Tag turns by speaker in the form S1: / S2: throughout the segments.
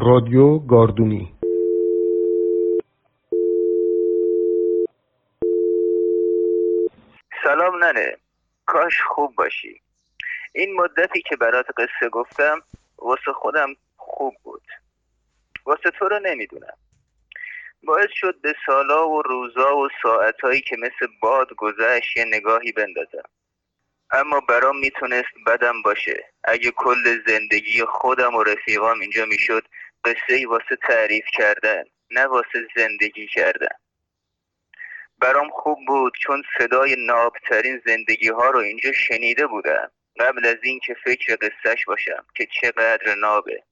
S1: رادیو گاردونی.
S2: سلام ننه. کاش خوب باشی. این مدتی که برات قصه گفتم واسه خودم خوب بود. واسه تو رو نمی‌دونم. باعث شد به سالا و روزا و ساعتهایی که مثل باد گذشت یه نگاهی بندازم. اما برام می‌تونست بدم باشه. اگه کل زندگی خودم و رفیقام اینجا می‌شد قصه ای واسه تعریف کردن نه واسه زندگی کردن. برام خوب بود چون صدای نابترین زندگی ها رو اینجا شنیده بودم. قبل از اینکه فکر قصهش باشم که چقدر نابه.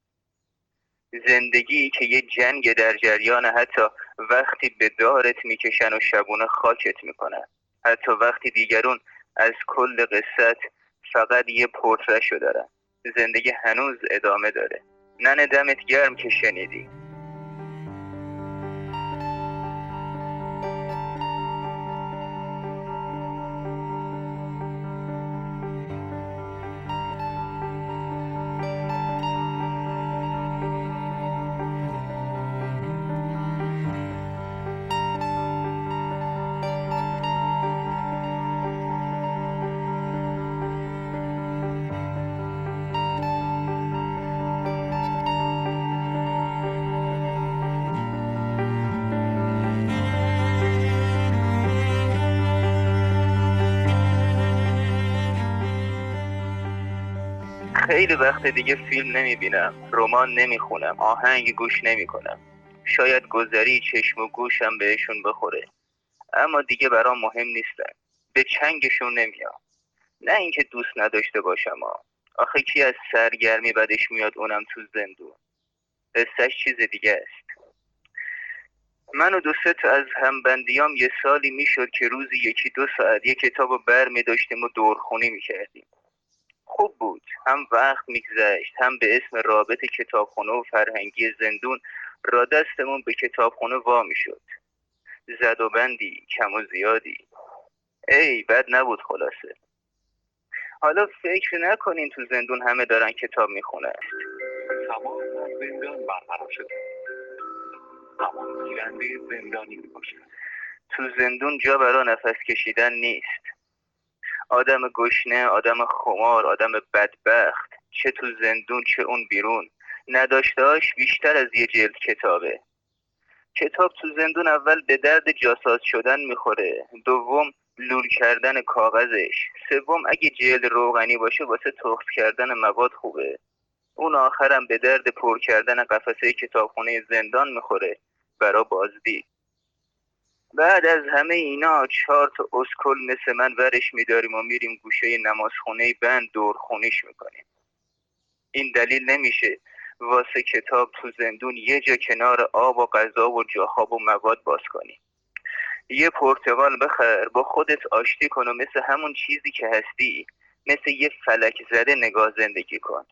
S2: زندگی که یه جنگ در جریان حتی وقتی به دارت می‌کشن و شبونه خاکت می‌کنن. حتی وقتی دیگرون از کل قصت فقط یه پرترشو دارن. زندگی هنوز ادامه داره. ننه دمت گرم که شنیدی. خیلی وقت دیگه فیلم نمی‌بینم رمان نمی‌خونم آهنگ گوش نمی‌کنم. شاید گذری چشم و گوشم بهشون بخوره. اما دیگه برام مهم نیستن. به چنگشون نمیام. نه اینکه دوست نداشته باشم ها. آخه کی از سرگرمی بدش میاد اونم تو زندون؟ قصهش چیز دیگه است. من و دو تا از همبندیام یه سالی می‌شد که روزی یکی دو ساعت یه کتاب رو بر می داشتیم و دورخونی می‌کردیم. خوب بود. هم وقت میگذشت هم به اسم رابط کتابخونه و فرهنگی زندون را دستمون به کتابخونه وا می‌شد. زد و بندی کم و زیادی. ای بد نبود خلاصه. حالا فکر نکنین تو زندون همه دارن کتاب می‌خونن.
S3: تمام زندان برقرار شده. همان گیرنده زندانی می‌باشد
S2: تو زندون جا برا نفس کشیدن نیست. آدم گشنه آدم خمار آدم بدبخت چه تو زندون چه اون بیرون. نداشتهاش بیشتر از یه جلد کتابه. کتاب تو زندون اول به درد جاساز شدن می‌خوره. دوم لول کردن کاغذش. سوم اگه جلد روغنی باشه واسه تخت کردن مواد خوبه. اون آخرم به درد پر کردن قفسه کتابخونه زندان می‌خوره. برا بازدید. بعد از همه اینا چهار تا اسکل مثل من ورش میداریم و میریم گوشه نمازخونه بند دورخونیش می‌کنیم. این دلیل نمیشه واسه کتاب تو زندون یه جا کنار آب و غذا و جاخاب و مواد باز کنی. یه پرتقال بخر با خودت آشتی کن و مثل همون چیزی که هستی مثل یه فلک زده نگاه زندگی کن.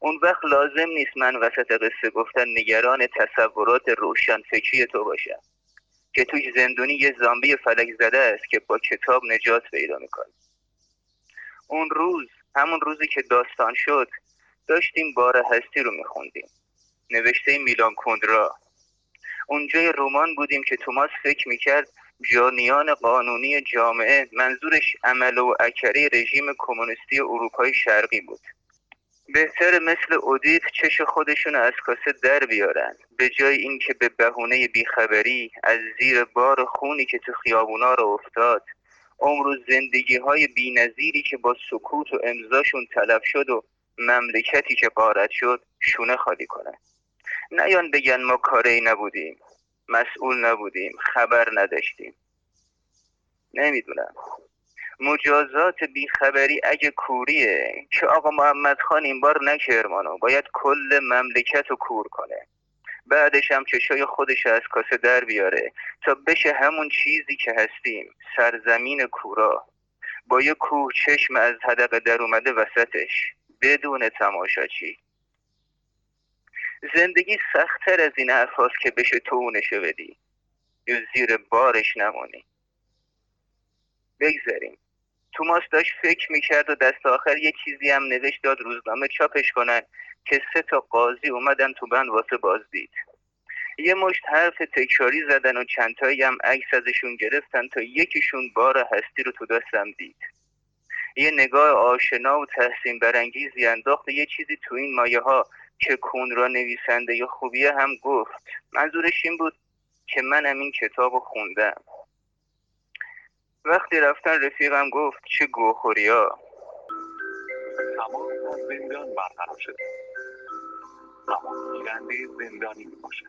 S2: اون وقت لازم نیست من وسط قصه گفتن نگران تصورات روشن فکری تو باشم. که توی زندونی یه زامبی فلک زده است که با کتاب نجات پیدا می‌کنه. اون روز همون روزی که داستان شد داشتیم بار هستی رو میخوندیم. نوشته میلان کندرا. اونجای رومان بودیم که توماس فکر می‌کرد جانیان قانونی جامعه منظورش عمل و اکره رژیم کمونیستی اروپای شرقی بود. بهتر مثل اودیپ چش خودشون از کاسه در بیارن. به جای اینکه به بهونه بیخبری از زیر بار خونی که تو خیابونا رو افتاد عمر و زندگی های بی نظیری که با سکوت و امضاشون تلف شد و مملکتی که قارت شد شونه خالی کنن. نیان بگن ما کاری نبودیم مسئول نبودیم خبر نداشتیم. نمی‌دونم. مجازات بیخبری اگه کوریه. که آقا محمد خان این بار نه باید کل مملکت رو کور کنه. بعدش هم چشای خودش از کاسه در بیاره تا بشه همون چیزی که هستیم سرزمین کورا. با یه کوه چشم از حدقه در اومده وسطش بدون تماشاچی. زندگی سختتر از این حرفاست که بشه تو بدی. یا زیر بارش نمونی. بگذاریم. توماس داشت فکر می‌کرد و دست آخر یه چیزی هم نوشت داد روزنامه چاپش کنن که سه تا قاضی اومدن تو بند واسه بازدید. یه مشت حرف تکراری زدن و چندتایی هم عکس ازشون گرفتن تا یکیشون بار هستی رو تو دستم دید. یه نگاه آشنا و تحسین برانگیزی انداخت یه چیزی تو این مایه ها که کون را نویسنده یا خوبیه هم گفت. منظورش این بود که منم این کتاب رو خوندم. وقتی رفتن رفیقم گفت چه گوخوری ها
S3: تمام زندان برقرار شده. زندانی می باشد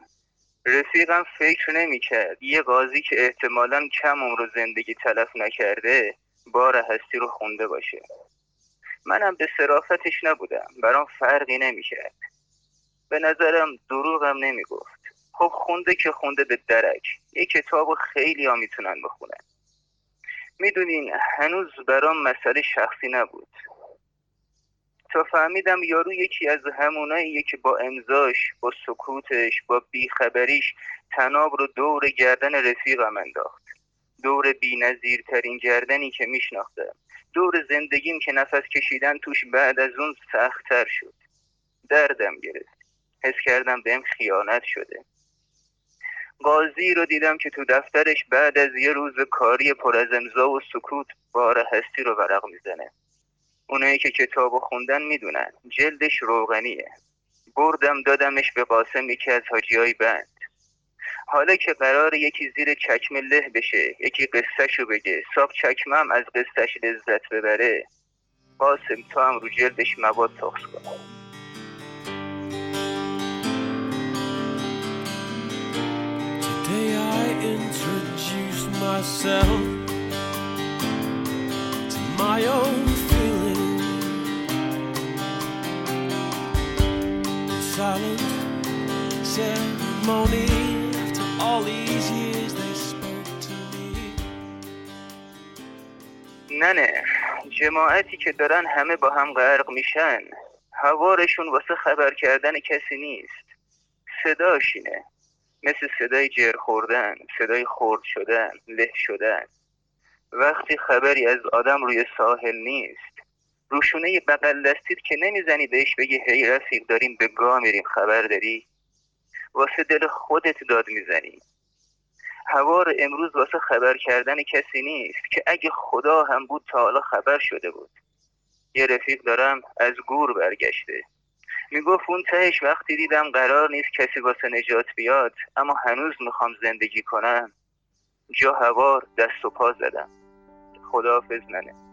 S2: رفیقم فکر نمی‌کرد. یه قاضی که احتمالا کم عمر زندگی تلف نکرده بار هستی رو خونده باشه. منم به صرافتش نبودم. برام فرقی نمی‌کرد. به نظرم دروغم نمی‌گفت. خب خونده که خونده به درک. یه کتاب خیلی ها می‌تونن بخونن. می‌دونین هنوز برام مسئله شخصی نبود. تا فهمیدم یارو یکی از هموناییه که با امضاش با سکوتش با بیخبریش تناب رو دور گردن رفیقم انداخت. دور بینظیرترین گردنی که میشناختم. دور زندگیم که نفس کشیدن توش بعد از اون سختتر شد. دردم گرفت. حس کردم بهم خیانت شده. قاضی رو دیدم که تو دفترش بعد از یه روز کاری پر از امضا و سکوت بار هستی رو ورق می‌زنه. اونایی که کتاب خوندن می‌دونن. جلدش روغنیه. بردم دادمش به قاسم یکی از حاجی بند. حالا که قرار یکی زیر چکمه له بشه یکی قصهشو بگه. صاف چکمه هم از قصهش لذت ببره. قاسم تو هم رو جلدش مواد تخص کن.
S1: Myself to my own feeling. In silent ceremony, after all these years, they spoke to me.
S2: نه نه جماعتی که دارن همه با هم غرق میشن هوارشون واسه خبر کردن کسی نیست صداشینه مثل صدای جر خوردن صدای خورد شدن له شدن. وقتی خبری از آدم روی ساحل نیست روشونه بغل دستید که نمی‌زنی بهش بگی هی رفیق داریم به گاه میریم خبر داری؟ واسه دل خودت داد می‌زنی. هوار امروز واسه خبر کردن کسی نیست که اگه خدا هم بود تا حالا خبر شده بود. یه رفیق دارم از گور برگشته. می‌گفت اون تهش وقتی دیدم قرار نیست کسی واسه نجات بیاد اما هنوز می‌خوام زندگی کنم. جا هوار دست و پا زدم. خداحافظ ننه.